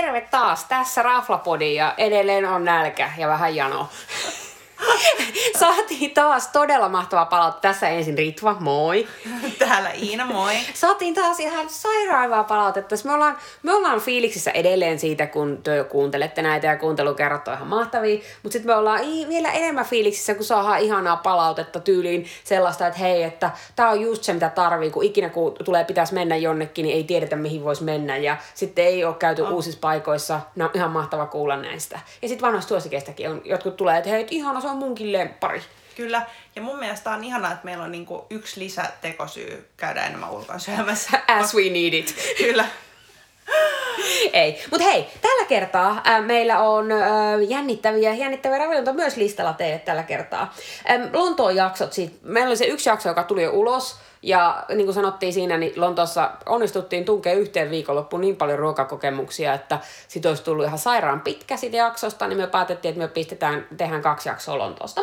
terve taas. Tässä Raflapodi ja edelleen on nälkä ja vähän jano. Saatiin taas todella mahtava palaute. Tässä ensin Ritva, moi. Täällä Iina, moi. Saatiin taas ihan sairaavaa palautetta. Me ollaan, me ollaan fiiliksissä edelleen siitä, kun te kuuntelette näitä ja kuuntelukerrat on ihan mahtavia. Mutta sitten me ollaan vielä enemmän fiiliksissä, kun saadaan ihanaa palautetta tyyliin sellaista, että hei, että tämä on just se, mitä tarvii. Kun ikinä kun tulee, pitäisi mennä jonnekin, niin ei tiedetä, mihin voisi mennä. Ja sitten ei ole käyty oh. uusissa paikoissa. No ihan mahtava kuulla näistä. Ja sitten vanhoista suosikeistakin on, jotkut tulee, että hei, ihana, se on munkin lemppari. Kyllä, ja mun mielestä on ihanaa, että meillä on niinku yksi lisätekosyy käydä enemmän ulkona syömässä. As we need it. Kyllä. Ei. Mutta hei, tällä kertaa äh, meillä on äh, jännittäviä, jännittäviä ravintoja myös listalla teille tällä kertaa. Ähm, Lontoon jaksot, siitä, meillä oli se yksi jakso, joka tuli jo ulos. Ja niin kuin sanottiin siinä, niin Lontoossa onnistuttiin tunkea yhteen viikonloppuun niin paljon ruokakokemuksia, että sit olisi tullut ihan sairaan pitkä siitä jaksosta, niin me päätettiin, että me pistetään, tehdään kaksi jaksoa Lontoosta.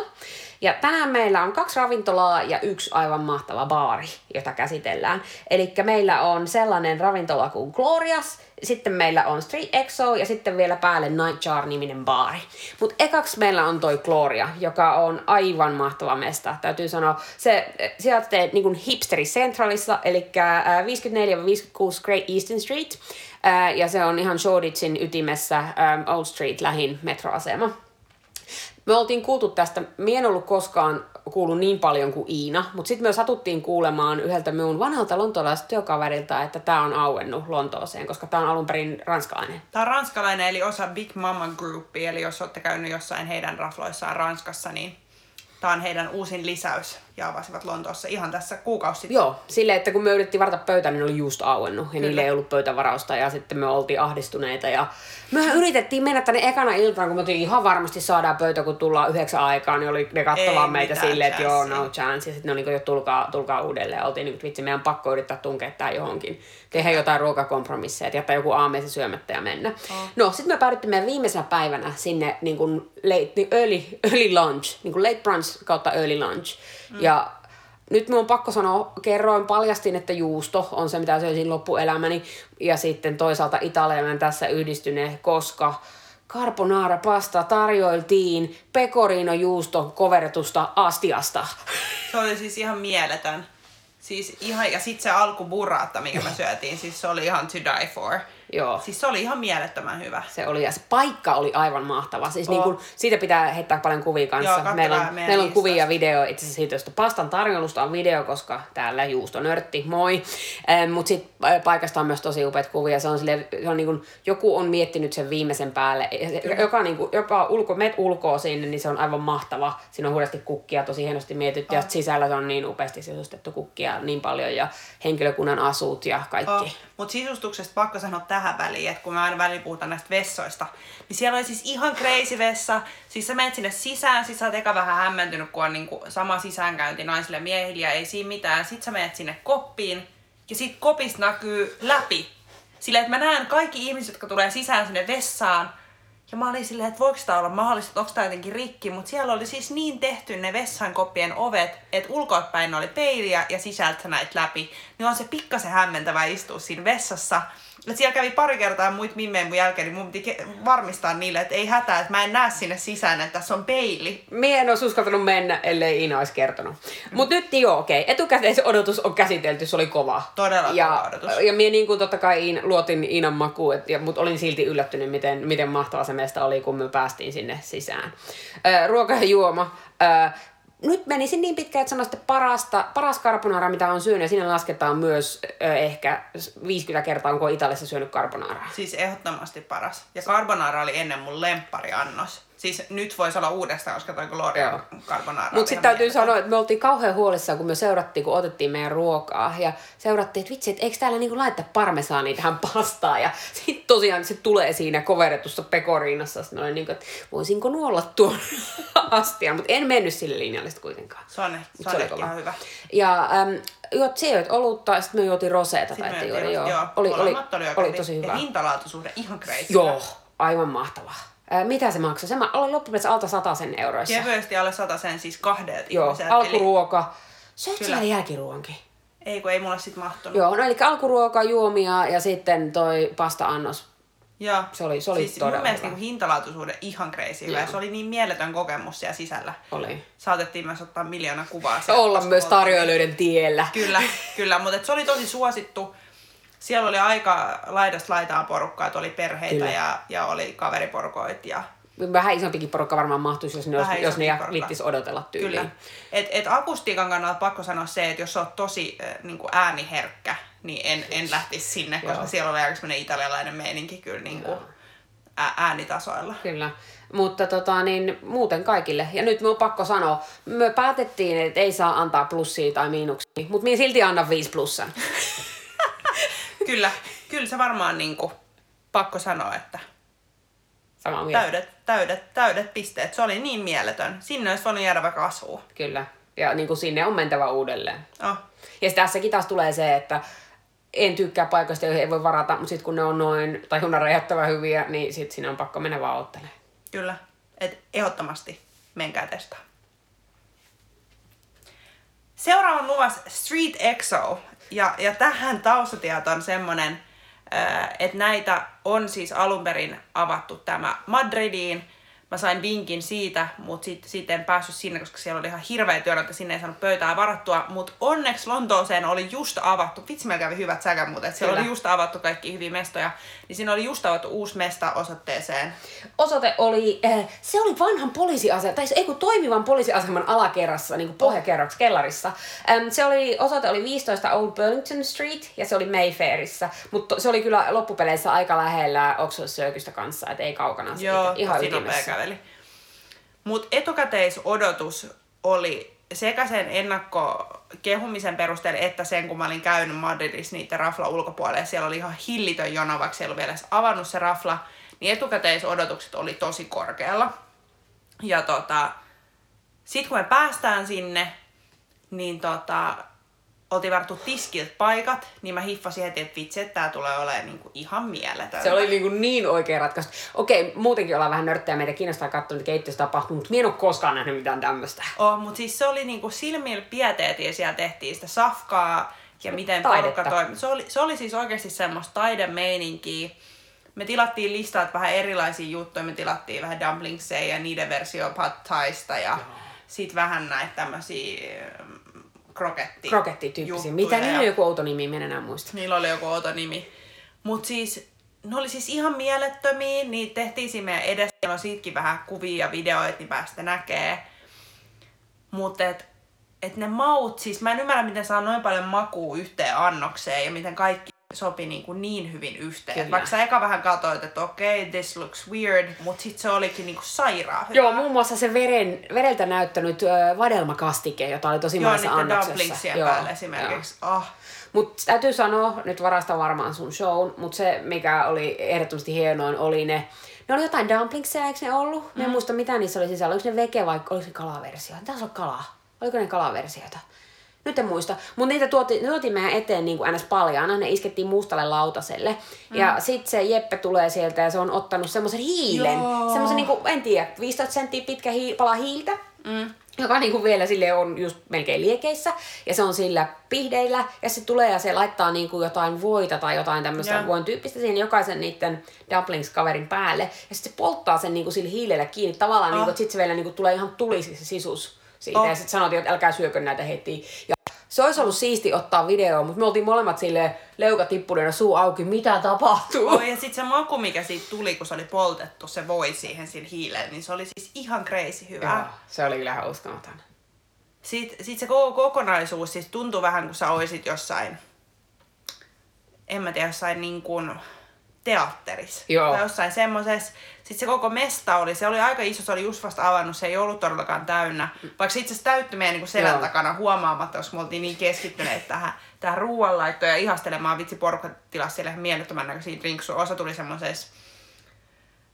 Ja tänään meillä on kaksi ravintolaa ja yksi aivan mahtava baari, jota käsitellään. Eli meillä on sellainen ravintola kuin Glorias, sitten meillä on Street Exo ja sitten vielä päälle Nightjar-niminen baari. Mutta ekaksi meillä on toi Gloria, joka on aivan mahtava mesta. Täytyy sanoa, se teet niin hipsteri centralissa, eli 54-56 Great Eastern Street. Ja se on ihan Shoreditchin ytimessä Old Street lähin metroasema. Me oltiin kuultu tästä, mie en ollut koskaan kuullut niin paljon kuin Iina, mutta sitten me satuttiin kuulemaan yhdeltä minun vanhalta lontoolaiselta työkaverilta, että tämä on auennut Lontooseen, koska tämä on alun perin ranskalainen. Tämä on ranskalainen, eli osa Big Mama Groupia, eli jos olette käynyt jossain heidän rafloissaan Ranskassa, niin tämä on heidän uusin lisäys ja avasivat Lontoossa ihan tässä kuukausi sitten. Joo, sille, että kun me yritettiin varata pöytään, niin oli just auennut ja Kyllä. niille ei ollut pöytävarausta ja sitten me oltiin ahdistuneita ja me yritettiin mennä tänne ekana iltana, kun me oltiin ihan varmasti saadaan pöytä, kun tullaan yhdeksän aikaa, niin oli ne katsomaan meitä silleen, että joo, no chance. Ja sitten ne oli niin jo tulkaa, tulkaa uudelleen. Oltiin niin, vitsi, meidän pakko yrittää tunkea tää johonkin. Tehdä jotain ruokakompromisseja, jättää joku aameisen syömättä ja mennä. Oh. No, sitten me päädyttiin meidän viimeisenä päivänä sinne niin kuin late, niin early, early lunch, niin kuin late brunch kautta early lunch. Mm. Ja nyt minun on pakko sanoa, kerroin, paljastin, että juusto on se, mitä söisin loppuelämäni. Ja sitten toisaalta italialainen tässä yhdistyneen, koska carbonara pasta tarjoiltiin pecorino juusto kovertusta astiasta. Se oli siis ihan mieletön. Siis ihan, ja sitten se alku burrata, mikä me syötiin, siis se oli ihan to die for. Joo. Siis se oli ihan mielettömän hyvä. Se oli, ja se paikka oli aivan mahtava. Siis oh. niin kun, siitä pitää heittää paljon kuvia kanssa. Joo, meillä on, meillä on kuvia ja video, itse asiassa siitä, josta pastan tarjolusta on video, koska täällä juusto nörtti, moi. Ähm, Mutta sitten paikasta on myös tosi upeat kuvia. Se on, sille, se on niin kun, joku on miettinyt sen viimeisen päälle. Joka, niin kun, jopa ulko, met ulkoa sinne, niin se on aivan mahtava. Siinä on huudesti kukkia, tosi hienosti mietitty. Oh. Ja sisällä se on niin upeasti sisustettu kukkia niin paljon ja henkilökunnan asut ja kaikki. Oh. Mutta sisustuksesta pakko sanoa tähän väliin, että kun mä aina väliin puhutaan näistä vessoista, niin siellä oli siis ihan crazy vessa. Siis sä menet sinne sisään, sit sä oot eka vähän hämmentynyt, kun on niinku sama sisäänkäynti naisille miehille ja ei siinä mitään. Sit sä menet sinne koppiin ja sit kopista näkyy läpi. Silleen, että mä näen kaikki ihmiset, jotka tulee sisään sinne vessaan, ja mä olin silleen, että voiko tämä olla mahdollista, että onko tämä jotenkin rikki, mutta siellä oli siis niin tehty ne vessankoppien ovet, että ulkoapäin oli peiliä ja sisältä näit läpi. Niin on se pikkasen hämmentävä istua siinä vessassa et siellä kävi pari kertaa muit mimmeen mun jälkeen, niin mun piti varmistaa niille, että ei hätää, että mä en näe sinne sisään, että tässä on peili. Mie en olisi uskaltanut mennä, ellei Iina olisi kertonut. Mm. Mutta nyt joo, okei. Okay. Etukäteisodotus on käsitelty, se oli kova. Todella ja, kova odotus. Ja mie niin kuin totta kai Iin, luotin Iinan makuun, mutta olin silti yllättynyt, miten, miten mahtava se meistä oli, kun me päästiin sinne sisään. Ruoka ja juoma. Nyt menisin niin pitkään, että sanoisin, että parasta, paras carbonara, mitä on syönyt, ja siinä lasketaan myös ö, ehkä 50 kertaa, onko Italiassa syönyt carbonaraa. Siis ehdottomasti paras. Ja carbonara oli ennen mun lemppariannos. Siis nyt voisi olla uudestaan, koska toi Gloria Carbonara Mutta sitten täytyy sanoa, että me oltiin kauhean huolissaan, kun me seurattiin, kun otettiin meidän ruokaa. Ja seurattiin, että vitsi, että eikö täällä niinku laittaa parmesaania tähän pastaan. Ja sitten tosiaan se tulee siinä koveretussa pekoriinassa. Sitten olin niinku, että voisinko nuolla tuon astian. Mutta en mennyt sille linjalle kuitenkaan. Se on, se on ihan hyvä. Ja äm, Joo, se joit olutta ja sitten me juotiin roseeta. Tai juuri, joo. joo. Oli, oli, oli, oli tosi hyvä. Ja hintalaatuisuhde ihan crazy. Joo, aivan mahtavaa. Ää, mitä se maksoi? Se ma- oli loppupeleissä alta sen euroissa. Kevyesti alle sen siis kahdet Joo, ihmiset. alkuruoka. Eli... Söit siellä jälkiruonkin? Ei, kun ei mulle sit mahtunut. Joo, no eli alkuruoka, juomia ja sitten toi pasta-annos. Joo. Se oli- se oli siis todella mun mielestä hyvä. niin hintalaatuisuuden ihan crazy hyvä. Se oli niin mieletön kokemus siellä sisällä. Oli. Saatettiin myös ottaa miljoona kuvaa. Siellä, olla myös tarjoilijoiden tiellä. Kyllä, kyllä, mutta se oli tosi suosittu. Siellä oli aika laidasta laitaan porukkaa, että oli perheitä Kyllä. ja, ja oli kaveriporukoit ja Vähän isompikin porukka varmaan mahtuisi, jos ne, Vähän jos, ne viittis odotella tyyliin. Kyllä. Et, et akustiikan kannalta pakko sanoa se, että jos oot tosi äh, niin kuin ääniherkkä, niin en, en lähtisi sinne, koska Joo. siellä oli aika semmoinen italialainen meininki kyllä niin kuin ä, äänitasoilla. Kyllä. Mutta tota, niin, muuten kaikille. Ja nyt minun on pakko sanoa, me päätettiin, että ei saa antaa plussia tai miinuksia, mutta minä silti annan 5 plussan. kyllä, kyllä se varmaan niin kuin, pakko sanoa, että Samaa mieltä. täydet, täydet, täydet pisteet. Se oli niin mieletön. Sinne olisi voinut jäädä vaikka asua. Kyllä. Ja niin kuin sinne on mentävä uudelleen. Oh. Ja tässäkin taas tulee se, että en tykkää paikoista, joihin ei voi varata, mutta sitten kun ne on noin, tai on räjähtävän hyviä, niin sitten sinne on pakko mennä vaan ottelemaan. Kyllä. Et ehdottomasti menkää testaa. Seuraavan luvas Street EXO. Ja, ja tähän taustatieto on semmonen, äh, että näitä on siis alun perin avattu tämä Madridiin. Mä sain vinkin siitä, mutta sitten sit en päässyt sinne, koska siellä oli ihan hirveä työ, että sinne ei saanut pöytää varattua. Mutta onneksi Lontooseen oli just avattu, vitsi meillä kävi hyvät säkät, mutta siellä Kyllä. oli just avattu kaikki hyviä mestoja. Niin siinä oli just avattu uusi mesta osoitteeseen. Osoite oli, äh, se oli vanhan poliisiaseman, tai ei kun toimivan poliisiaseman alakerrassa, niin kuin pohjakerroks kellarissa. Ähm, se oli, osoite oli 15 Old Burlington Street, ja se oli Mayfairissa, mutta se oli kyllä loppupeleissä aika lähellä Oxford Circusta kanssa, et ei kaukana siitä, Joo, ihan ytimessä. Käveli. Mutta etukäteisodotus oli sekä sen ennakkokehumisen perusteella, että sen, kun mä olin käynyt Madridissa niiden rafla ulkopuolella, ja siellä oli ihan hillitön jono, vaikka siellä ollut vielä edes avannut se rafla, niin etukäteisodotukset oli tosi korkealla. Ja tota, sitten kun me päästään sinne, niin tota, oltiin varattu tiskiltä paikat, niin mä hiffasin heti, että vitsi, että tää tulee olemaan niinku ihan mieletön. Se oli niin, kuin niin oikea ratkaisu. Okei, muutenkin ollaan vähän nörttejä, meitä kiinnostaa katsoa, mitä keittiössä tapahtuu, mutta minä en ole koskaan nähnyt mitään tämmöistä. Oh, mutta siis se oli niinku silmillä pieteet ja siellä tehtiin sitä safkaa ja miten Taidetta. porukka toimi. Se oli, se oli siis oikeasti semmoista taidemeininkiä. Me tilattiin listaa että vähän erilaisia juttuja. Me tilattiin vähän dumplingseja ja niiden versio pad thaista ja sit vähän näitä tämmösiä mm, kroketti Krokettityyppisiä. Mitä niillä on joku outo nimi, minä en enää muista. Niillä oli joku outo nimi. Mut siis, ne oli siis ihan mielettömiä. Niitä tehtiin siinä meidän edessä. Meillä on siitäkin vähän kuvia ja videoita, niin päästä näkee. Mutta et, et ne maut, siis mä en ymmärrä, miten saa noin paljon makua yhteen annokseen ja miten kaikki sopi niin, kuin niin hyvin yhteen. Kyllä. Vaikka sä eka vähän katsoit, että okei, okay, this looks weird, mutta sit se olikin niinku sairaan hyvä. Joo, muun muassa se veren, vereltä näyttänyt ö, vadelmakastike, jota oli tosi Joo, monessa annoksessa. dumplingsien päälle esimerkiksi. Oh. Mutta täytyy sanoa, nyt varastan varmaan sun shown, mutta se mikä oli ehdottomasti hienoin oli ne, ne oli jotain dumplingsia, eikö ne ollut? Mm. en muista mitä niissä oli sisällä, oliko ne veke vai oliko se kalaversio? Taisi olla kalaa. Oliko ne kalaversioita? Nyt en muista. Mutta niitä tuotiin, ne tuotiin meidän eteen niin kuin ns. paljaana. Ne iskettiin mustalle lautaselle. Mm. Ja sitten se Jeppe tulee sieltä ja se on ottanut semmoisen hiilen. Semmoisen, niin kuin, en tiedä, 15 senttiä pitkä hii, pala hiiltä. Mm. Joka niinku vielä sille on just melkein liekeissä. Ja se on sillä pihdeillä. Ja se tulee ja se laittaa niinku jotain voita tai jotain tämmöistä Joo. voin tyyppistä siihen jokaisen niiden dumplings-kaverin päälle. Ja sitten se polttaa sen niinku sillä hiilellä kiinni. Tavallaan, oh. niinku, että sitten se vielä niinku tulee ihan tulisi se sisus siitä. Oh. Ja sitten sanottiin, että älkää syökö näitä heti. Ja se olisi ollut siisti ottaa video, mutta me oltiin molemmat sille leuka tippuneena suu auki, mitä tapahtuu. Oh, ja sitten se maku, mikä siitä tuli, kun se oli poltettu, se voi siihen sillä hiilellä, niin se oli siis ihan crazy hyvä. Joo, se oli kyllä uskomaton. Sitten sit se koko kokonaisuus siis tuntui vähän kuin sä oisit jossain, en mä tiedä, jossain niin kuin teatterissa. Joo. Tai jossain semmosessa. Sitten se koko mesta oli, se oli aika iso, se oli just vasta avannut, se ei ollut todellakaan täynnä. Vaikka se itse asiassa täytti meidän niin selän Joo. takana huomaamatta, koska me oltiin niin keskittyneet tähän, tähän ruoanlaittoon ja ihastelemaan vitsi porukka tilasi siellä mielettömän näköisiä drinksuja. Osa tuli semmoisessa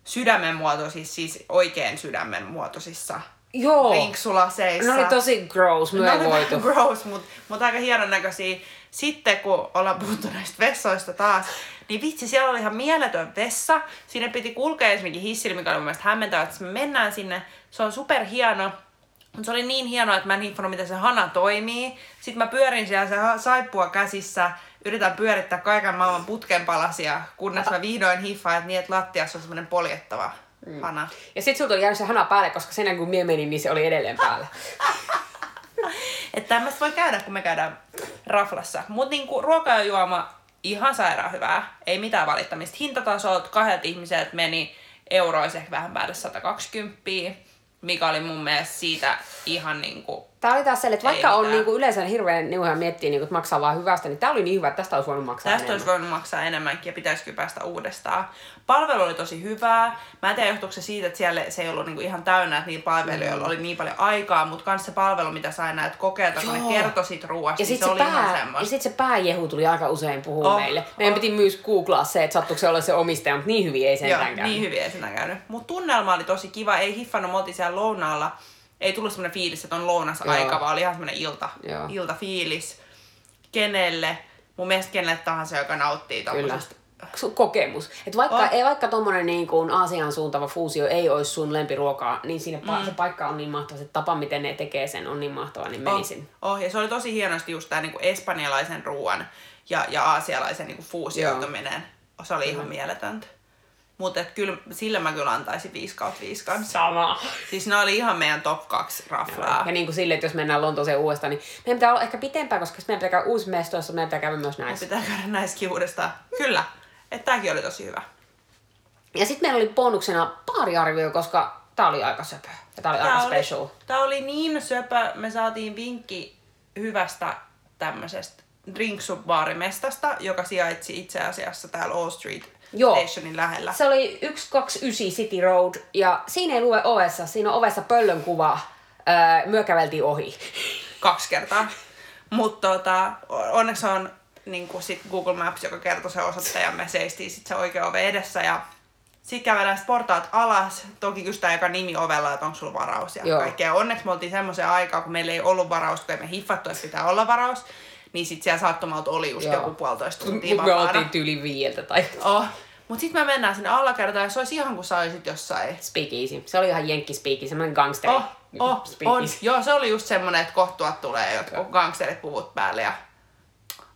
sydämen muotoisissa, siis oikein sydämen muotoisissa Joo. rinksulaseissa. Ne oli tosi gross, oli vähän voitu. gross, mutta mut aika hienon näköisiä. Sitten kun ollaan puhuttu näistä vessoista taas, niin vitsi, siellä oli ihan mieletön vessa. Sinne piti kulkea esimerkiksi hissillä, mikä oli mun mielestä hämmentävää, että me mennään sinne. Se on super hieno. Mutta se oli niin hienoa, että mä en hiffannut, miten se hana toimii. Sitten mä pyörin siellä se saippua käsissä, yritän pyörittää kaiken maailman putkenpalasia, kunnes mä vihdoin hiffaan, että niin, että lattiassa on semmoinen poljettava mm. hana. Ja sit sulta oli jäänyt se hana päälle, koska sen kun mie menin, niin se oli edelleen päällä. Että tämmöistä voi käydä, kun me käydään raflassa. Mutta niinku, ruoka ja juoma ihan sairaan hyvää. Ei mitään valittamista. Hintatasot kahdelta ihmiseltä meni euroissa ehkä vähän päälle 120, mikä oli mun mielestä siitä ihan niinku Tää oli taas se, että Ei vaikka on mitään. niinku yleensä hirveän niuhaa miettiä, niinku, että maksaa vaan hyvästä, niin tää oli niin hyvä, että tästä olisi voinut maksaa Tästä olisi enemmän. voinut maksaa enemmänkin ja pitäisikö päästä uudestaan. Palvelu oli tosi hyvää. Mä en tiedä johtuuko se siitä, että siellä se ei ollut niinku ihan täynnä, että niillä palvelijoilla oli niin paljon aikaa, mutta kans se palvelu, mitä sai näet kokeilta, kun ne kertoi siitä ruoasta, Ja niin se, se, oli ihan pää, ja semmoista. sit se pääjehu tuli aika usein puhua Oh, meille. Meidän oh. piti myös googlaa se, että sattuiko se olla se omistaja, mutta niin hyvin ei Joo, sentään käynyt. niin hyvin ei sitä käynyt. Mutta tunnelma oli tosi kiva. Ei hiffannut, me siellä lounaalla. Ei tullut semmoinen fiilis, että on lounasaika, Joo. vaan oli ihan semmoinen ilta, Joo. iltafiilis. Kenelle? Mun mielestä kenelle tahansa, joka nauttii tommosesta. Kokemus. Et vaikka, On. ei, vaikka tommonen niin kuin Aasian suuntava fuusio ei olisi sun lempiruokaa, niin siinä mm. se paikka on niin mahtava, se tapa, miten ne tekee sen, on niin mahtava, niin menisin. Oh, oh, ja se oli tosi hienosti just tää niinku espanjalaisen ruoan ja, ja aasialaisen niinku fuusioituminen. Se oli ihan mieletöntä. Mutta kyllä, sillä mä kyllä antaisin 5 kautta 5 kanssa. Sama. Siis ne oli ihan meidän top 2 raflaa. Ja niin kuin silleen, että jos mennään Lontooseen uudestaan, niin meidän pitää olla ehkä pitempään, koska meidän pitää käydä uusi mestoissa, meidän pitää käydä myös näissä. Pitää käydä näissäkin uudestaan. Kyllä. Että tääkin oli tosi hyvä. Ja sitten meillä oli bonuksena baariarvio, koska tää oli aika söpö. Ja tää oli aika Tää special. oli, tää oli niin söpö. Me saatiin vinkki hyvästä tämmöisestä drinksubaarimestasta, joka sijaitsi itse asiassa täällä All Street Joo. Stationin lähellä. Se oli 129 City Road ja siinä ei lue ovessa, siinä on ovessa pöllön kuva. Öö, myö käveltiin ohi. kaksi kertaa. Mutta tota, onneksi on niin sit Google Maps, joka kertoi se osoitteen ja me seistiin sit se oikea ove edessä ja sitten kävelään sit portaat alas. Toki kysytään joka nimi ovella, että onko sulla varaus ja Joo. kaikkea. Onneksi me oltiin semmoisen aikaa, kun meillä ei ollut varaus, kun me hiffattu, että pitää olla varaus. Niin sit siellä sattumalta oli just Joo. joku puolitoista tuntia Mut me vapaana. oltiin tyyli viieltä tai Oh. Mut sit me mennään sinne alakertaan ja se olisi ihan kuin sä olisit jossain speakeasy. Se oli ihan jenkki speakeasy, semmoinen gangsteri. Oh, oh, on. Joo, se oli just semmonen, että kohtuat tulee jotkut gangsterit puvut päälle ja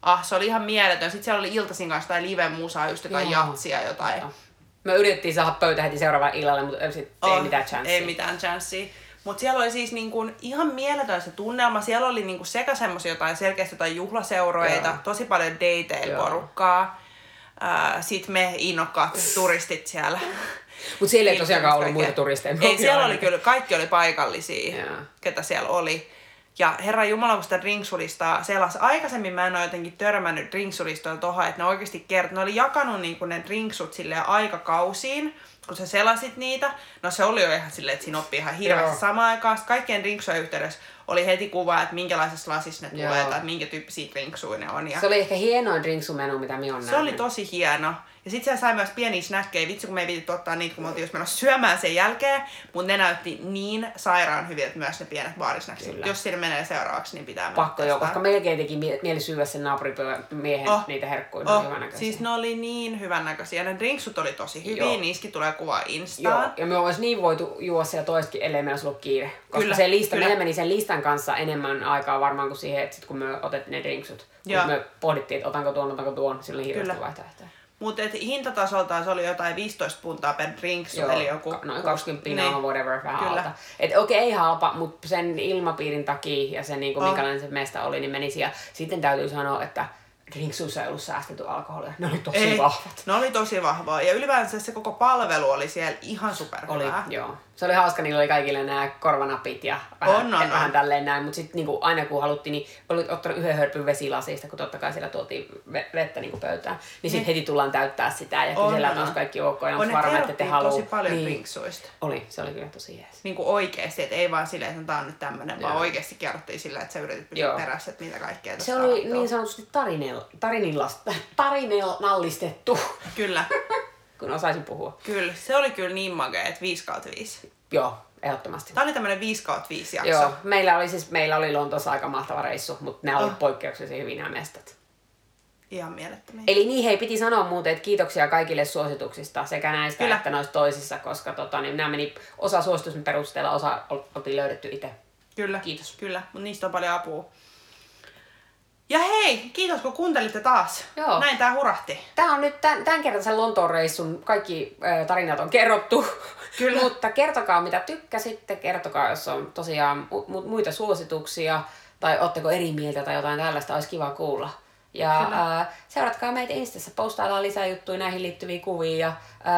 Ah, se oli ihan mieletön. Sitten siellä oli iltasin kanssa tai live-musaa, just jotain Joo. jatsia jotain. Joo. Me yritettiin saada pöytä heti seuraavan illalle, mutta sit ei Oh, mitään chanssia. Ei mitään chanssia. Mutta siellä oli siis niinku ihan mieletön se tunnelma. Siellä oli niinku sekä semmoisia jotain selkeästi jotain juhlaseuroita, Joo. tosi paljon dateilla porukkaa. Äh, Sitten me innokkaat turistit siellä. Mutta siellä ei tosiaankaan ollut muita turisteja. Ei, siellä oli kyllä, kaikki oli paikallisia, ketä siellä oli. Ja herra Jumala, kun sitä drinksulistaa selas. Aikaisemmin mä en ole jotenkin törmännyt drinksulistoilla tohon, että ne oikeasti kert... Ne oli jakanut niinku ne drinksut silleen aikakausiin, kun sä selasit niitä. No se oli jo ihan silleen, että siinä oppii ihan hirveästi samaan aikaan. Sitten kaikkien drinksujen yhteydessä oli heti kuva, että minkälaisessa lasissa ne Joo. tulee tai minkä tyyppisiä drinksuja ne on. Ja Se oli ehkä hienoin drinksumenu, mitä minä olen se oli tosi hieno. Ja sitten siellä sai myös pieniä snäkkejä. Vitsi, kun me ei viitit ottaa niitä, kun me oltiin just menossa syömään sen jälkeen. Mutta ne näytti niin sairaan hyviltä myös ne pienet baarisnäksit. Kyllä. Jos sinne menee seuraavaksi, niin pitää Pakko joo, koska melkein teki mie- mieli syödä sen naapurimiehen Oh. niitä herkkuja, Oh, hyvännäköisiä. siis ne oli niin hyvännäköisiä. Ne drinksut oli tosi hyviä, Joo. niissäkin tulee kuva Joo, Instaan. ja me olisi niin voitu juoda siellä toistakin, ellei meillä olisi ollut kiire. Koska Kyllä, se lista, kyllä. meillä meni sen listan kanssa enemmän aikaa varmaan kuin siihen, että sit kun me otettiin ne drinksut. Joo. Kun me pohdittiin, että otanko tuon, otanko tuon, silloin hirveästi vaihtoehtoja. Mutta hintatasoltaan se oli jotain 15 puntaa per drinksu, eli joku... ka- noin 20 Niin. niin. whatever, vähän Kyllä. alta. Et okei, ei halpa, mutta sen ilmapiirin takia ja sen niinku, Oh. minkälainen se mesta oli, niin menisi. Ja sitten täytyy sanoa, että drinksuissa ei ollut säästetty alkoholia. Ne oli tosi Ei, vahvat. ne oli tosi vahvaa. Ja ylipäänsä se koko palvelu oli siellä ihan superhyvää. Oli, joo. Se oli hauska, niillä oli kaikille nämä korvanapit ja vähän, On, on, vähän on. tälleen näin. Mutta sitten niinku, aina kun haluttiin, niin olit ottanut yhden hörpyn vesilasista, kun totta kai siellä tuotiin ve- vettä niinku pöytään. Niin sitten heti tullaan täyttää sitä ja kysellään, on, että onko on. kaikki ok ja On varma, että te haluu. tosi paljon niin. drinksuista. Oli, se oli kyllä tosi jees. niin kuin oikeasti, että ei vaan silleen, että tämä on nyt tämmöinen, vaan Joo. oikeasti kerrottiin sillä, että sä yritit pysyä Joo. perässä, että mitä kaikkea Se oli tapahtuu. niin sanotusti tarinel, Kyllä, kun osaisin puhua. kyllä. Se oli kyllä niin makea, että 5 kautta 5. Joo, ehdottomasti. Tämä oli tämmöinen 5 kautta 5 jakso. Joo, meillä oli siis, meillä oli Lontoossa aika mahtava reissu, mutta nämä oli Oh. poikkeuksellisen hyvin nämä mestat. Ihan mielettömiä. Eli niin, hei, piti sanoa muuten, että kiitoksia kaikille suosituksista, sekä näistä Kyllä. että noista toisissa, koska tota, niin nämä meni osa suositusten perusteella, osa ol- oltiin löydetty itse. Kyllä. Kiitos. Kyllä, mutta niistä on paljon apua. Ja hei, kiitos kun kuuntelitte taas. Joo. Näin tää hurahti. Tämä on nyt tämän, tämän kertaisen Lontoon reissun kaikki äh, tarinat on kerrottu. Kyllä. Mutta kertokaa mitä tykkäsitte, kertokaa jos on tosiaan mu- muita suosituksia tai ootteko eri mieltä tai jotain tällaista, olisi kiva kuulla. Ja äh, seuratkaa meitä Instassa, postaillaan lisää juttuja näihin liittyviä kuvia. Ja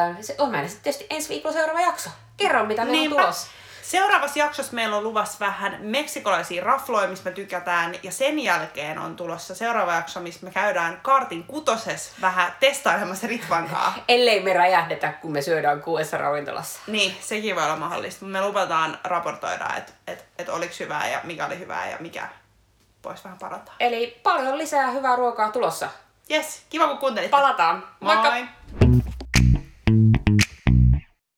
äh, se on meillä sitten tietysti ensi viikolla seuraava jakso. Kerro mitä meillä on tulossa. Seuraavassa jaksossa meillä on luvassa vähän meksikolaisia rafloja, mistä me tykätään. Ja sen jälkeen on tulossa seuraava jakso, missä me käydään kartin kutoses vähän testailemassa Ritvankaa. Ellei me räjähdetä, kun me syödään kuudessa ravintolassa. Niin, sekin voi olla mahdollista. mutta Me luvataan raportoida, että et, et oliko hyvää ja mikä oli hyvää ja mikä voisi vähän parantaa. Eli paljon lisää hyvää ruokaa tulossa. Yes, kiva kun kuuntelit. Palataan. Moi! Moikka!